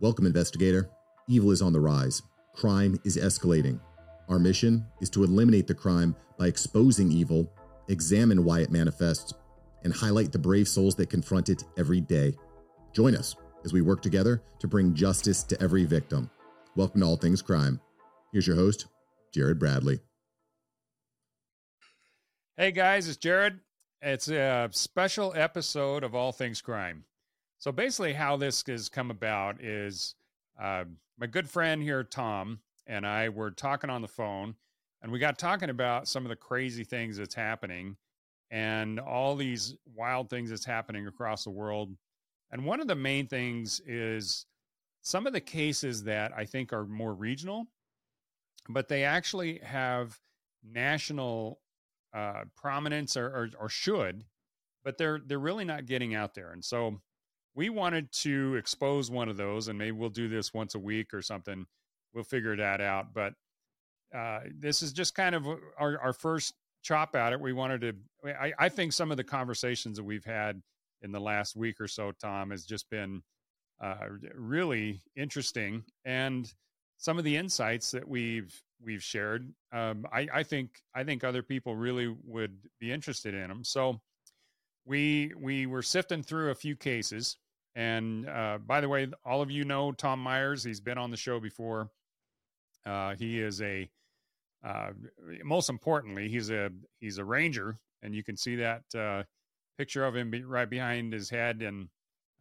Welcome, investigator. Evil is on the rise. Crime is escalating. Our mission is to eliminate the crime by exposing evil, examine why it manifests, and highlight the brave souls that confront it every day. Join us as we work together to bring justice to every victim. Welcome to All Things Crime. Here's your host, Jared Bradley. Hey guys, it's Jared. It's a special episode of All Things Crime. So basically, how this has come about is uh, my good friend here, Tom, and I were talking on the phone, and we got talking about some of the crazy things that's happening and all these wild things that's happening across the world. And one of the main things is some of the cases that I think are more regional, but they actually have national uh, prominence or, or, or should, but they're they're really not getting out there. And so we wanted to expose one of those, and maybe we'll do this once a week or something. We'll figure that out. But uh, this is just kind of our, our first chop at it. We wanted to, I, I, think some of the conversations that we've had in the last week or so, Tom, has just been uh, really interesting. And some of the insights that we've we've shared, um, I, I think I think other people really would be interested in them. So we we were sifting through a few cases and uh, by the way, all of you know Tom Myers. He's been on the show before. Uh, he is a uh, most importantly, he's a he's a ranger, and you can see that uh, picture of him be right behind his head. And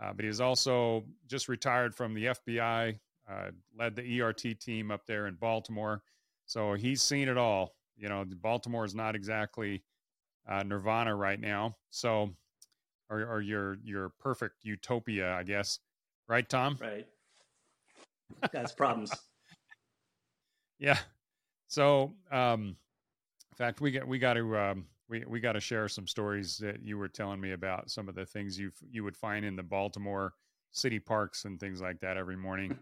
uh, but he's also just retired from the FBI, uh, led the ERT team up there in Baltimore. So he's seen it all. You know, Baltimore is not exactly Nirvana right now. So or, or your your perfect utopia, I guess. Right, Tom? Right. That's problems. yeah. So, um, in fact, we got we got to um, we we got to share some stories that you were telling me about some of the things you you would find in the Baltimore city parks and things like that every morning.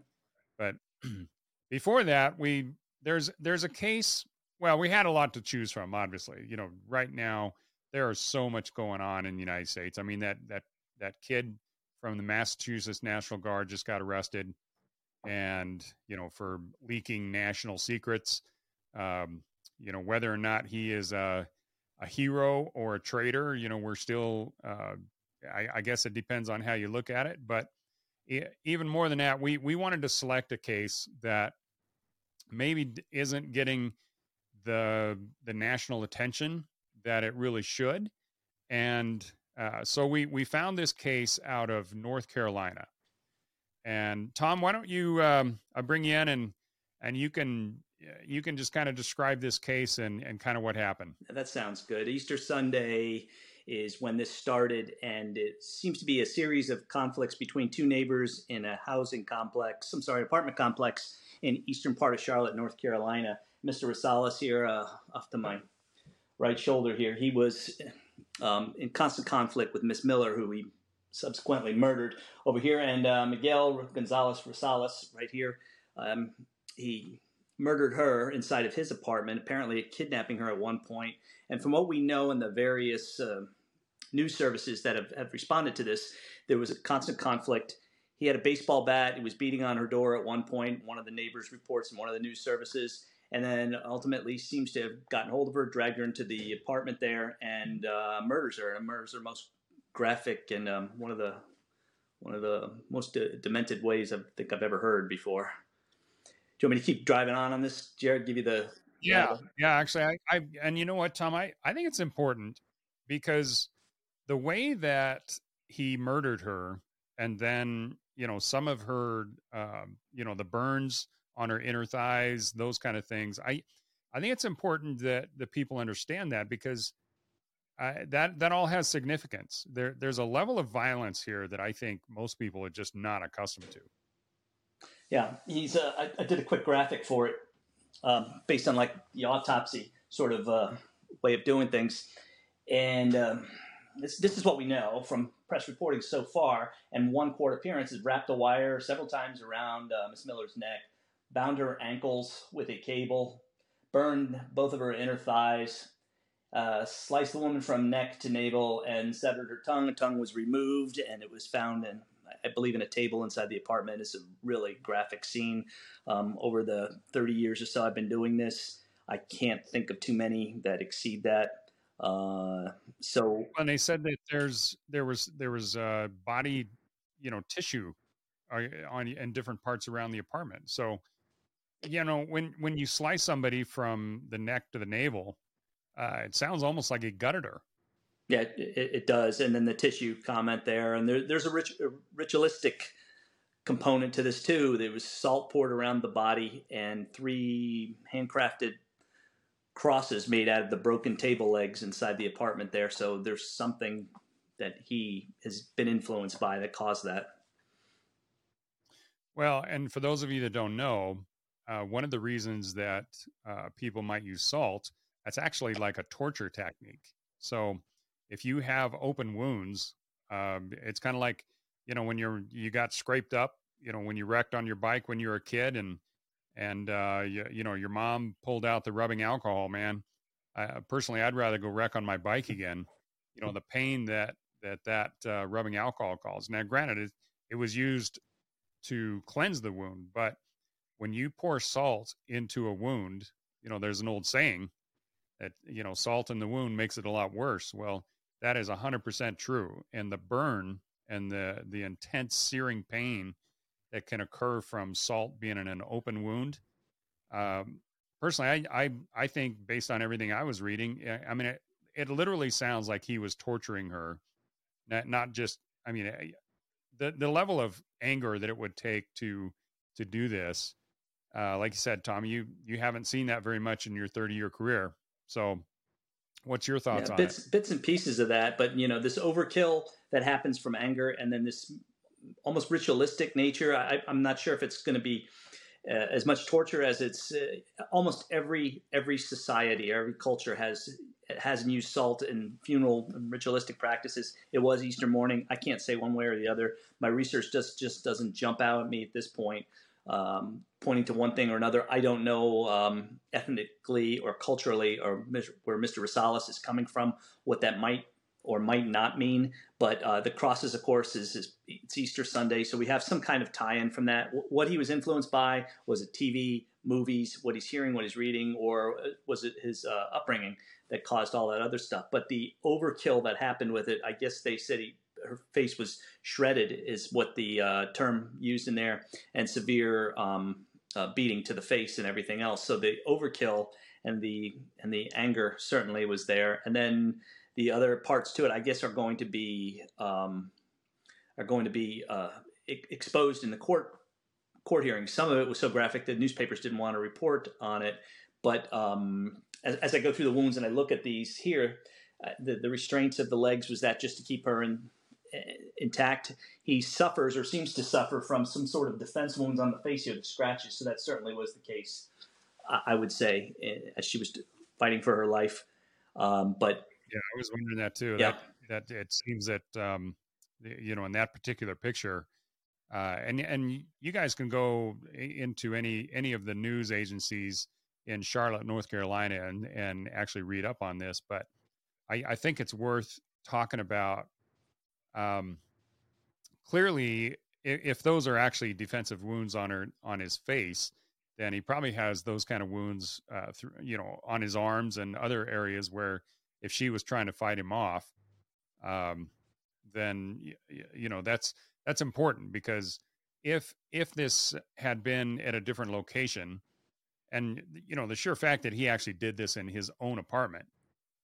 But before that, we there's there's a case. Well, we had a lot to choose from. Obviously, you know, right now there is so much going on in the United States. I mean that that that kid from the Massachusetts National Guard just got arrested, and you know for leaking national secrets. Um, you know whether or not he is a a hero or a traitor. You know we're still. Uh, I, I guess it depends on how you look at it, but even more than that, we we wanted to select a case that maybe isn't getting the the national attention that it really should. And uh, so we we found this case out of North Carolina. And Tom, why don't you um, bring you in and and you can you can just kind of describe this case and and kind of what happened. That sounds good. Easter Sunday is when this started, and it seems to be a series of conflicts between two neighbors in a housing complex. I'm sorry, apartment complex in eastern part of Charlotte, North Carolina. Mr. Rosales here, uh, off to my right shoulder here. He was um, in constant conflict with Miss Miller, who he subsequently murdered over here, and uh, Miguel Gonzalez Rosales right here. Um, he murdered her inside of his apartment, apparently kidnapping her at one point. And from what we know in the various uh, news services that have, have responded to this, there was a constant conflict. He had a baseball bat. He was beating on her door at one point. One of the neighbors reports in one of the news services and then ultimately seems to have gotten hold of her, dragged her into the apartment there, and uh, murders her. And murders her most graphic and um, one of the one of the most de- demented ways I think I've ever heard before. Do you want me to keep driving on on this, Jared? Give you the yeah, yeah. Actually, I, I and you know what, Tom, I I think it's important because the way that he murdered her, and then you know some of her, um, you know, the burns on her inner thighs, those kind of things. I I think it's important that the people understand that because that that all has significance. There there's a level of violence here that I think most people are just not accustomed to. Yeah, he's. Uh, I, I, did a quick graphic for it um, based on like the autopsy sort of uh, way of doing things, and um, this this is what we know from press reporting so far. And one court appearance has wrapped a wire several times around uh, Miss Miller's neck bound her ankles with a cable, burned both of her inner thighs, uh, sliced the woman from neck to navel, and severed her tongue. The tongue was removed, and it was found in, I believe, in a table inside the apartment. It's a really graphic scene. Um, over the 30 years or so I've been doing this, I can't think of too many that exceed that. Uh, so, and they said that there's there was there was uh, body, you know, tissue uh, on in different parts around the apartment. So, you know, when when you slice somebody from the neck to the navel, uh, it sounds almost like he gutted her. Yeah, it, it, does. And then the tissue comment there, and there, there's a, rit- a ritualistic component to this too. There was salt poured around the body and three handcrafted crosses made out of the broken table legs inside the apartment there. So there's something that he has been influenced by that caused that. Well, and for those of you that don't know, uh, one of the reasons that uh, people might use salt, that's actually like a torture technique. So if you have open wounds, um, it's kind of like you know when you're you got scraped up, you know when you wrecked on your bike when you were a kid, and and uh, you, you know your mom pulled out the rubbing alcohol. Man, I, personally, I'd rather go wreck on my bike again. You know the pain that that that uh, rubbing alcohol causes. Now, granted, it, it was used to cleanse the wound, but when you pour salt into a wound, you know there's an old saying that you know salt in the wound makes it a lot worse. Well, that is 100% true. And the burn and the, the intense searing pain that can occur from salt being in an open wound. Um, personally, I, I, I think based on everything I was reading, I mean, it, it literally sounds like he was torturing her, not, not just, I mean, eh, the, the level of anger that it would take to, to do this. Uh, like you said, Tom, you, you haven't seen that very much in your 30 year career. So What's your thoughts yeah, on bits, it? Bits and pieces of that, but you know, this overkill that happens from anger, and then this almost ritualistic nature. I, am not sure if it's going to be uh, as much torture as it's uh, almost every every society, every culture has has used salt in funeral and ritualistic practices. It was Easter morning. I can't say one way or the other. My research just just doesn't jump out at me at this point um, pointing to one thing or another. I don't know um, ethnically or culturally or where Mr. Rosales is coming from, what that might or might not mean. But uh, the crosses, of course, is, is, it's Easter Sunday, so we have some kind of tie-in from that. What he was influenced by was it TV, movies, what he's hearing, what he's reading, or uh, was it his uh, upbringing that caused all that other stuff? But the overkill that happened with it, I guess they said he her face was shredded is what the uh, term used in there, and severe um, uh, beating to the face and everything else. So the overkill and the and the anger certainly was there, and then the other parts to it, I guess, are going to be um, are going to be uh, exposed in the court court hearing. Some of it was so graphic that newspapers didn't want to report on it, but um, as, as, I go through the wounds and I look at these here, uh, the, the restraints of the legs was that just to keep her in intact. He suffers or seems to suffer from some sort of defense wounds on the face here, the scratches. So that certainly was the case, I would say, eh, as she was fighting for her life. Um, but yeah, I was wondering that too. Yeah. That, that it seems that um, you know in that particular picture, uh, and and you guys can go into any any of the news agencies in Charlotte, North Carolina, and and actually read up on this. But I, I think it's worth talking about um, clearly, if, if those are actually defensive wounds on her on his face, then he probably has those kind of wounds, uh, through, you know, on his arms and other areas where if she was trying to fight him off, um, then you know that's that's important because if if this had been at a different location, and you know the sheer fact that he actually did this in his own apartment,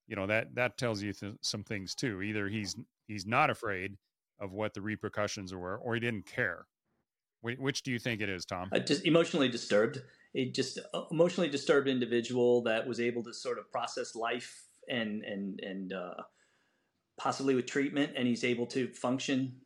you know that that tells you th- some things too. Either he's he's not afraid of what the repercussions were, or he didn't care. Which do you think it is, Tom? Uh, just emotionally disturbed. A just uh, emotionally disturbed individual that was able to sort of process life and and and uh, possibly with treatment, and he's able to function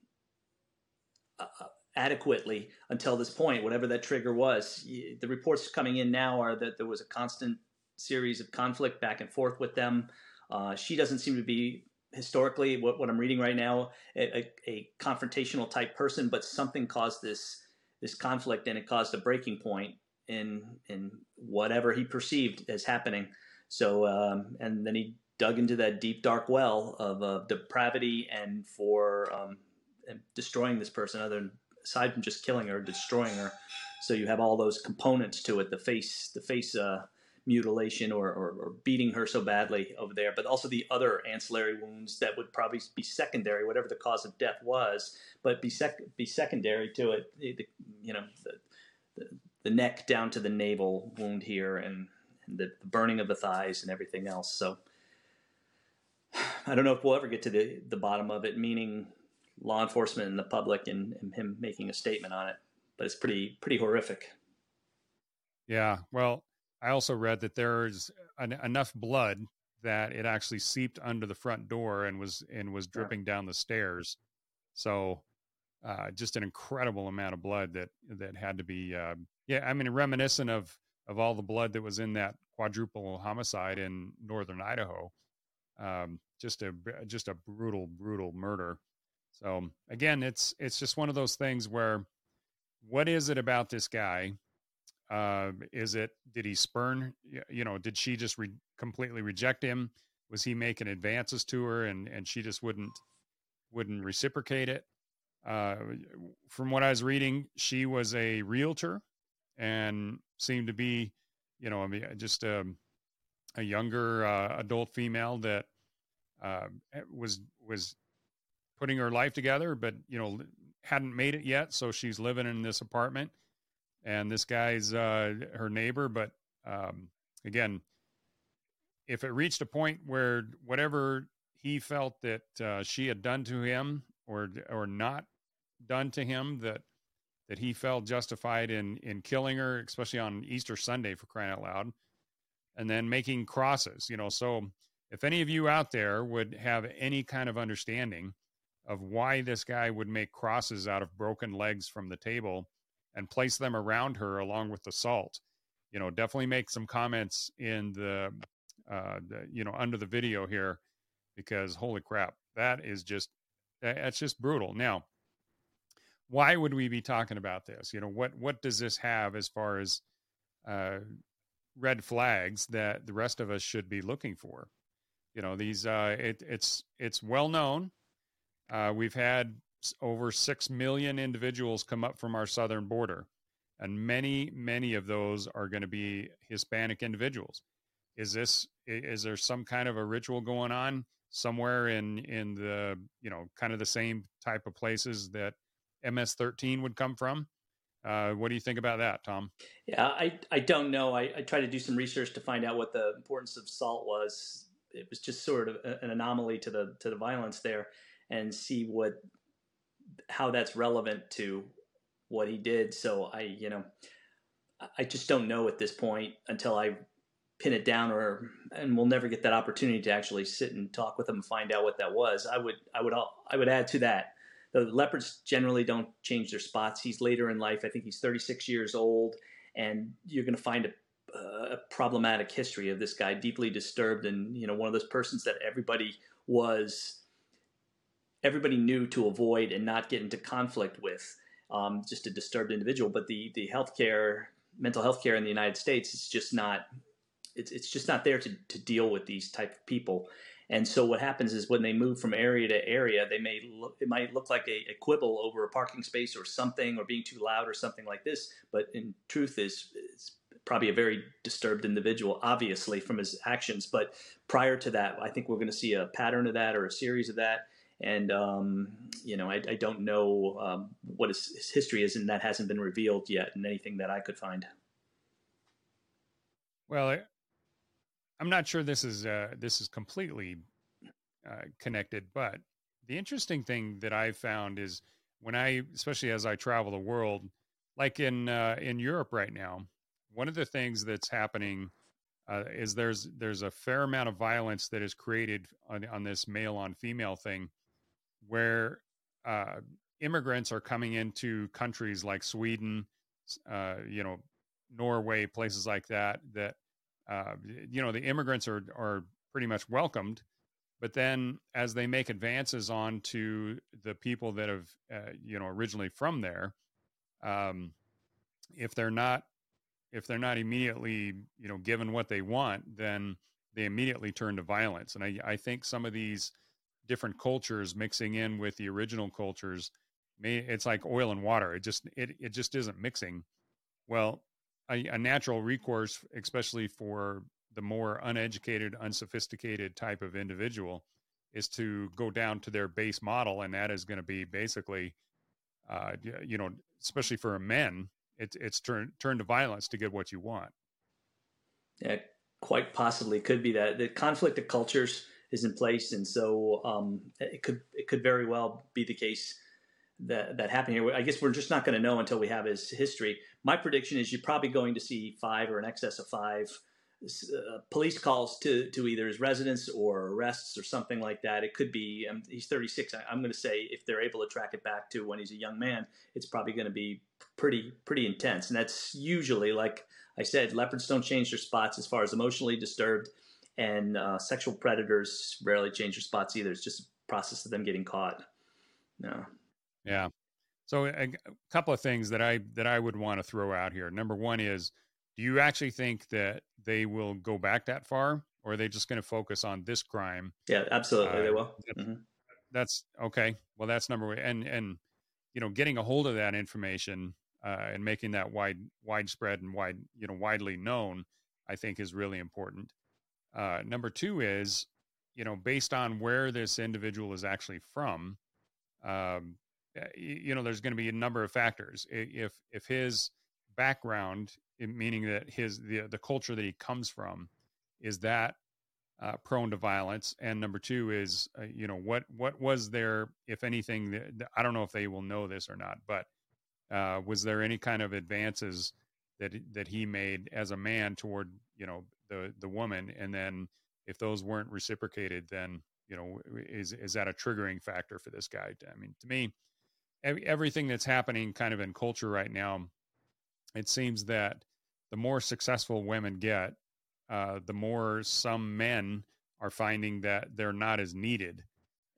uh, uh adequately until this point, whatever that trigger was. The reports coming in now are that there was a constant series of conflict back and forth with them. Uh, she doesn't seem to be historically what, what I'm reading right now a, a, confrontational type person, but something caused this this conflict and it caused a breaking point in in whatever he perceived as happening. So um, and then he dug into that deep dark well of uh, depravity and for um, and destroying this person, other than aside from just killing her, destroying her. So you have all those components to it: the face, the face uh, mutilation, or, or, or beating her so badly over there, but also the other ancillary wounds that would probably be secondary, whatever the cause of death was, but be sec- be secondary to it. The, you know, the, the, the neck down to the navel wound here, and, and the, the burning of the thighs and everything else. So. I don't know if we'll ever get to the, the bottom of it, meaning law enforcement and the public and, and him making a statement on it. But it's pretty pretty horrific. Yeah. Well, I also read that there's an, enough blood that it actually seeped under the front door and was and was dripping down the stairs. So, uh, just an incredible amount of blood that that had to be. Uh, yeah, I mean, reminiscent of of all the blood that was in that quadruple homicide in northern Idaho. Um, just a just a brutal, brutal murder. So again, it's it's just one of those things where, what is it about this guy? Uh, is it did he spurn? You know, did she just re- completely reject him? Was he making advances to her and and she just wouldn't wouldn't reciprocate it? Uh, from what I was reading, she was a realtor and seemed to be, you know, I mean, just a, a younger uh, adult female that uh, was was putting her life together, but you know hadn't made it yet. So she's living in this apartment, and this guy's uh, her neighbor. But um, again, if it reached a point where whatever he felt that uh, she had done to him or or not done to him that that he felt justified in in killing her, especially on Easter Sunday for crying out loud, and then making crosses. You know, so if any of you out there would have any kind of understanding of why this guy would make crosses out of broken legs from the table and place them around her along with the salt, you know, definitely make some comments in the, uh, the you know, under the video here because holy crap, that is just, that's just brutal. Now, why would we be talking about this? You know, what, what does this have as far as, uh, red flags that the rest of us should be looking for? you know these uh, it, it's it's well known uh, we've had over 6 million individuals come up from our southern border and many many of those are going to be hispanic individuals is this is there some kind of a ritual going on somewhere in in the you know kind of the same type of places that ms13 would come from uh, what do you think about that, Tom? Yeah, I, I don't know. I, I tried to do some research to find out what the importance of salt was it was just sort of an anomaly to the to the violence there, and see what how that's relevant to what he did. So I, you know, I just don't know at this point until I pin it down, or and we'll never get that opportunity to actually sit and talk with him and find out what that was. I would, I would, I would add to that. The leopards generally don't change their spots. He's later in life. I think he's 36 years old, and you're going to find a a problematic history of this guy, deeply disturbed, and you know one of those persons that everybody was everybody knew to avoid and not get into conflict with. Um, just a disturbed individual, but the the healthcare, mental health care in the United States is just not it's it's just not there to to deal with these type of people. And so what happens is when they move from area to area, they may look, it might look like a, a, quibble over a parking space or something, or being too loud or something like this. But in truth, is probably a very disturbed individual, obviously, from his actions. But prior to that, I think we're going to see a pattern of that or a series of that. And, um, you know, I, I don't know um, what his, his, history is, and that hasn't been revealed yet in anything that I could find. Well, I, I'm not sure this is uh, this is completely uh, connected, but the interesting thing that I've found is when I, especially as I travel the world, like in uh, in Europe right now, one of the things that's happening uh, is there's there's a fair amount of violence that is created on, on this male on female thing, where uh, immigrants are coming into countries like Sweden, uh, you know, Norway, places like that. That uh, you know the immigrants are are pretty much welcomed, but then as they make advances on to the people that have uh, you know originally from there, um, if they're not if they're not immediately, you know, given what they want, then they immediately turn to violence. And I, I think some of these different cultures mixing in with the original cultures it's like oil and water it just it, it just isn't mixing. Well a, a natural recourse especially for the more uneducated unsophisticated type of individual is to go down to their base model and that is going to be basically uh, you know especially for men it, it's turned turned to violence to get what you want. Yeah quite possibly could be that. The conflict of cultures is in place, and so um, it could it could very well be the case that that happened here. I guess we're just not going to know until we have his history. My prediction is you're probably going to see five or in excess of five uh, police calls to to either his residence or arrests or something like that. It could be um, he's 36. I, am going to say if they're able to track it back to when he's a young man, it's probably going to be pretty pretty intense. And that's usually like I said, leopards don't change their spots as far as emotionally disturbed, and uh, sexual predators rarely change their spots either. It's just a process of them getting caught. No. Yeah. So a, a couple of things that I that I would want to throw out here. Number one is, do you actually think that they will go back that far, or are they just going to focus on this crime? Yeah, absolutely, uh, they will. Mm-hmm. That's okay. Well, that's number one, and and you know, getting a hold of that information uh, and making that wide widespread and wide you know widely known i think is really important uh, number two is you know based on where this individual is actually from um, eh, you know there's going to be a number of factors. If if his background meaning that his the the culture that he comes from is that uh, prone to violence. And number two is uh, you know what what was there if anything that, i don't know if they will know this or not but uh, was there any kind of advances that that he made as a man toward you know the the woman, and then if those weren't reciprocated, then you know is is that a triggering factor for this guy? I mean, to me, everything that's happening kind of in culture right now, it seems that the more successful women get, uh, the more some men are finding that they're not as needed.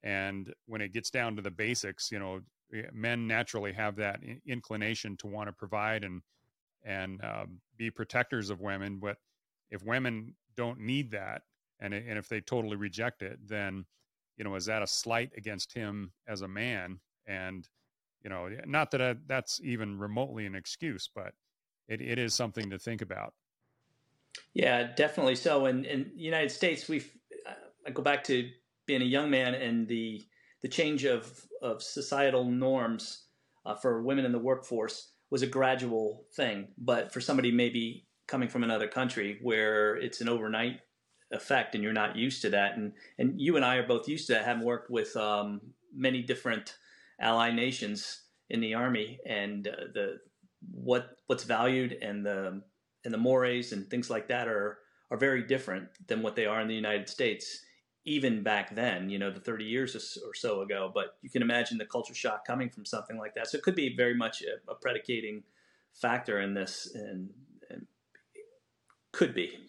And when it gets down to the basics, you know, men naturally have that inclination to want to provide and and um, be protectors of women. But if women don't need that, and and if they totally reject it, then you know is that a slight against him as a man? And you know, not that I, that's even remotely an excuse, but it, it is something to think about. Yeah, definitely so. And in the United States, we've I go back to being a young man and the the change of, of societal norms uh, for women in the workforce was a gradual thing. But for somebody maybe coming from another country where it's an overnight effect and you're not used to that, and, and you and I are both used to that, having worked with um, many different ally nations in the army, and uh, the what what's valued and the and the mores and things like that are are very different than what they are in the United States even back then, you know, the 30 years or so ago. But you can imagine the culture shock coming from something like that. So it could be very much a, a predicating factor in this, and, and, could be.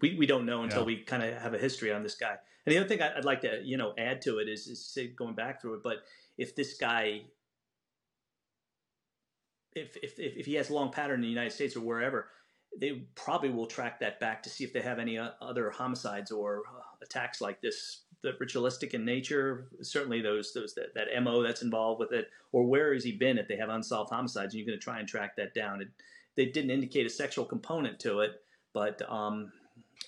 We, we don't know until yeah. we kind of have a history on this guy. And the other thing I'd like to, you know, add to it is, is say, going back through it, but if this guy, if, if, if he has a long pattern in the United States or wherever, they probably will track that back to see if they have any other homicides or uh, attacks like this the ritualistic in nature certainly those those that, that mo that's involved with it or where has he been if they have unsolved homicides and you're going to try and track that down? It, they didn't indicate a sexual component to it but um,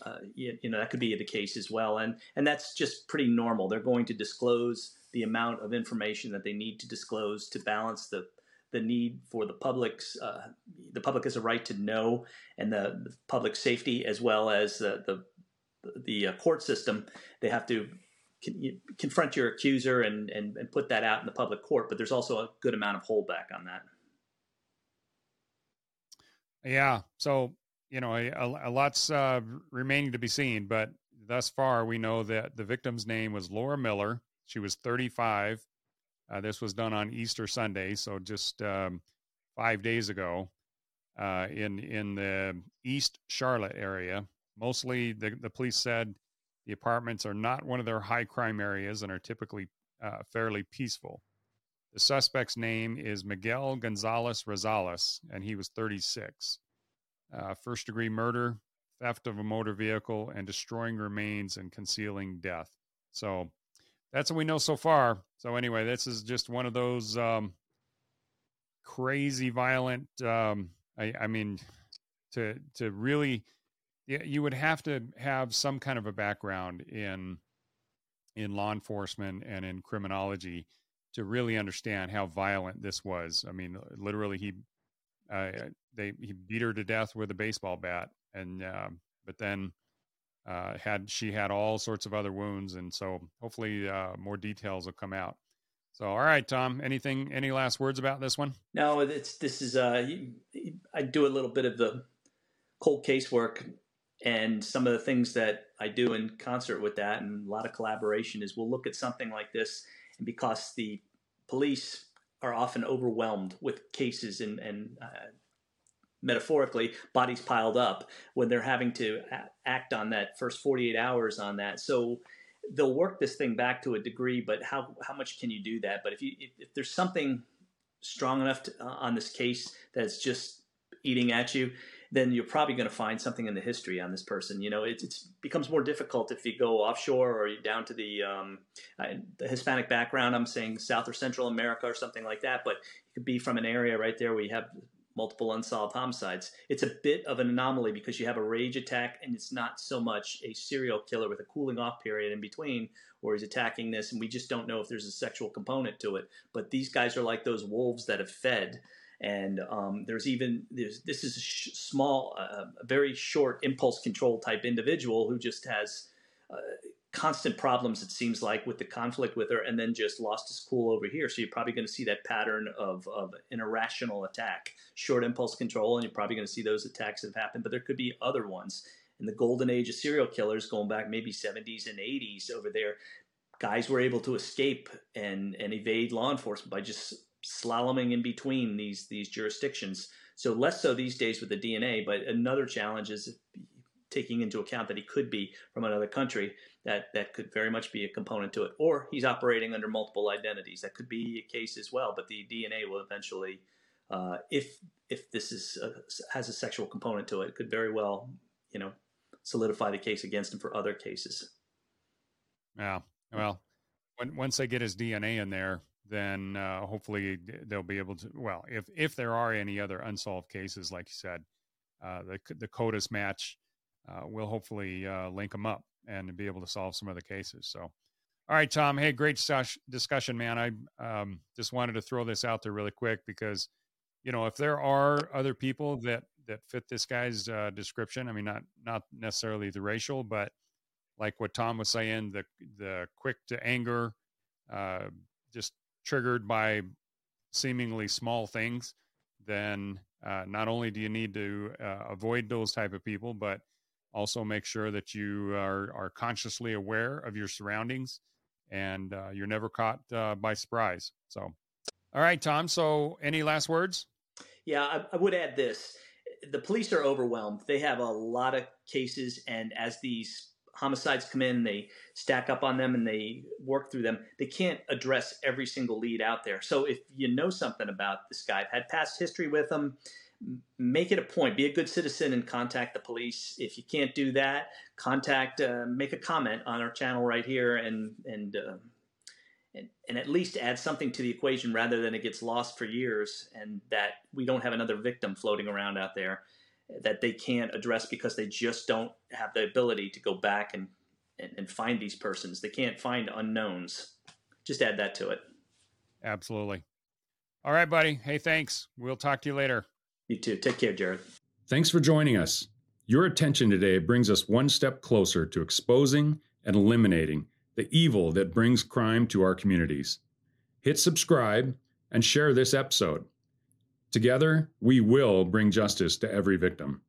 uh, you, you, know that could be the case as well. And and that's just pretty normal. They're going to disclose the amount of information that they need to disclose to balance the the need for the public's uh, the public has a right to know and the, the public safety as well as the the uh, court system they have to con- confront your accuser and, and and put that out in the public court but there's also a good amount of holdback on that. Yeah so you know a, a lot's uh, remaining to be seen but thus far we know that the victim's name was laura miller. She was 35 uh, this was done on Easter Sunday, so just um, five days ago uh, in in the East Charlotte area. Mostly, the, the police said the apartments are not one of their high crime areas and are typically uh, fairly peaceful. The suspect's name is Miguel Gonzalez Rosales, and he was 36. Uh, first degree murder, theft of a motor vehicle, and destroying remains and concealing death. So that's what we know so far. So anyway, this is just one of those um, crazy violent. Um, I, I mean, to to really, you would have to have some kind of a background in in law enforcement and in criminology to really understand how violent this was. I mean, literally, he uh, they he beat her to death with a baseball bat, and uh, but then uh, had she had all sorts of other wounds, and so hopefully uh, more details will come out. So, all right, Tom. Anything? Any last words about this one? No, it's this is. Uh, I do a little bit of the cold case work, and some of the things that I do in concert with that, and a lot of collaboration is we'll look at something like this, and because the police are often overwhelmed with cases and, and uh, metaphorically bodies piled up when they're having to act on that first 48 hours on that. So they'll work this thing back to a degree but how how much can you do that? But if you if, there's something strong enough to, uh, on this case that's just eating at you then you're probably going to find something in the history on this person. You know, it becomes more difficult if you go offshore or down to the um, the Hispanic background. I'm saying South or Central America or something like that. But it could be from an area right there where you have multiple unsolved homicides. It's a bit of an anomaly because you have a rage attack and it's not so much a serial killer with a cooling off period in between where he's attacking this and we just don't know if there's a sexual component to it. But these guys are like those wolves that have fed and um, there's even there's, this is a sh- small, uh, a very short impulse control type individual who just has uh, constant problems. It seems like with the conflict with her, and then just lost his cool over here. So you're probably going to see that pattern of of an irrational attack, short impulse control, and you're probably going to see those attacks that have happened. But there could be other ones in the golden age of serial killers, going back maybe 70s and 80s over there. Guys were able to escape and and evade law enforcement by just slaloming in between these these jurisdictions. So less so these days with the DNA, but another challenge is taking into account that he could be from another country. That that could very much be a component to it, or he's operating under multiple identities. That could be a case as well. But the DNA will eventually, uh, if if this is a, has a sexual component to it, could very well, you know, solidify the case against him for other cases. Yeah. Well, when, once they get his DNA in there, then uh, hopefully they'll be able to. Well, if if there are any other unsolved cases, like you said, uh, the the CODIS match uh, will hopefully uh, link them up and be able to solve some of the cases. So, all right, Tom. Hey, great discussion, man. I um, just wanted to throw this out there really quick because you know if there are other people that that fit this guy's uh, description, I mean, not not necessarily the racial, but like what Tom was saying, the the quick to anger, uh, just triggered by seemingly small things, then uh, not only do you need to uh, avoid those type of people, but also make sure that you are, are consciously aware of your surroundings and uh, you're never caught uh, by surprise. So, all right, Tom. So, any last words? Yeah, I, I would add this. The police are overwhelmed. They have a lot of cases, and as these homicides come in, they stack up on them and they work through them. They can't address every single lead out there. So if you know something about this guy, had past history with him, make it a point. Be a good citizen and contact the police. If you can't do that, contact, uh, make a comment on our channel right here, and and, uh, and and at least add something to the equation rather than it gets lost for years and that we don't have another victim floating around out there that they can't address because they just don't have the ability to go back and, and, and find these persons. They can't find unknowns. Just add that to it. Absolutely. All right, buddy. Hey, thanks. We'll talk to you later. You too. Take care, Jared. Thanks for joining us. Your attention today brings us one step closer to exposing and eliminating the evil that brings crime to our communities. Hit subscribe and share this episode. Together, we will bring justice to every victim.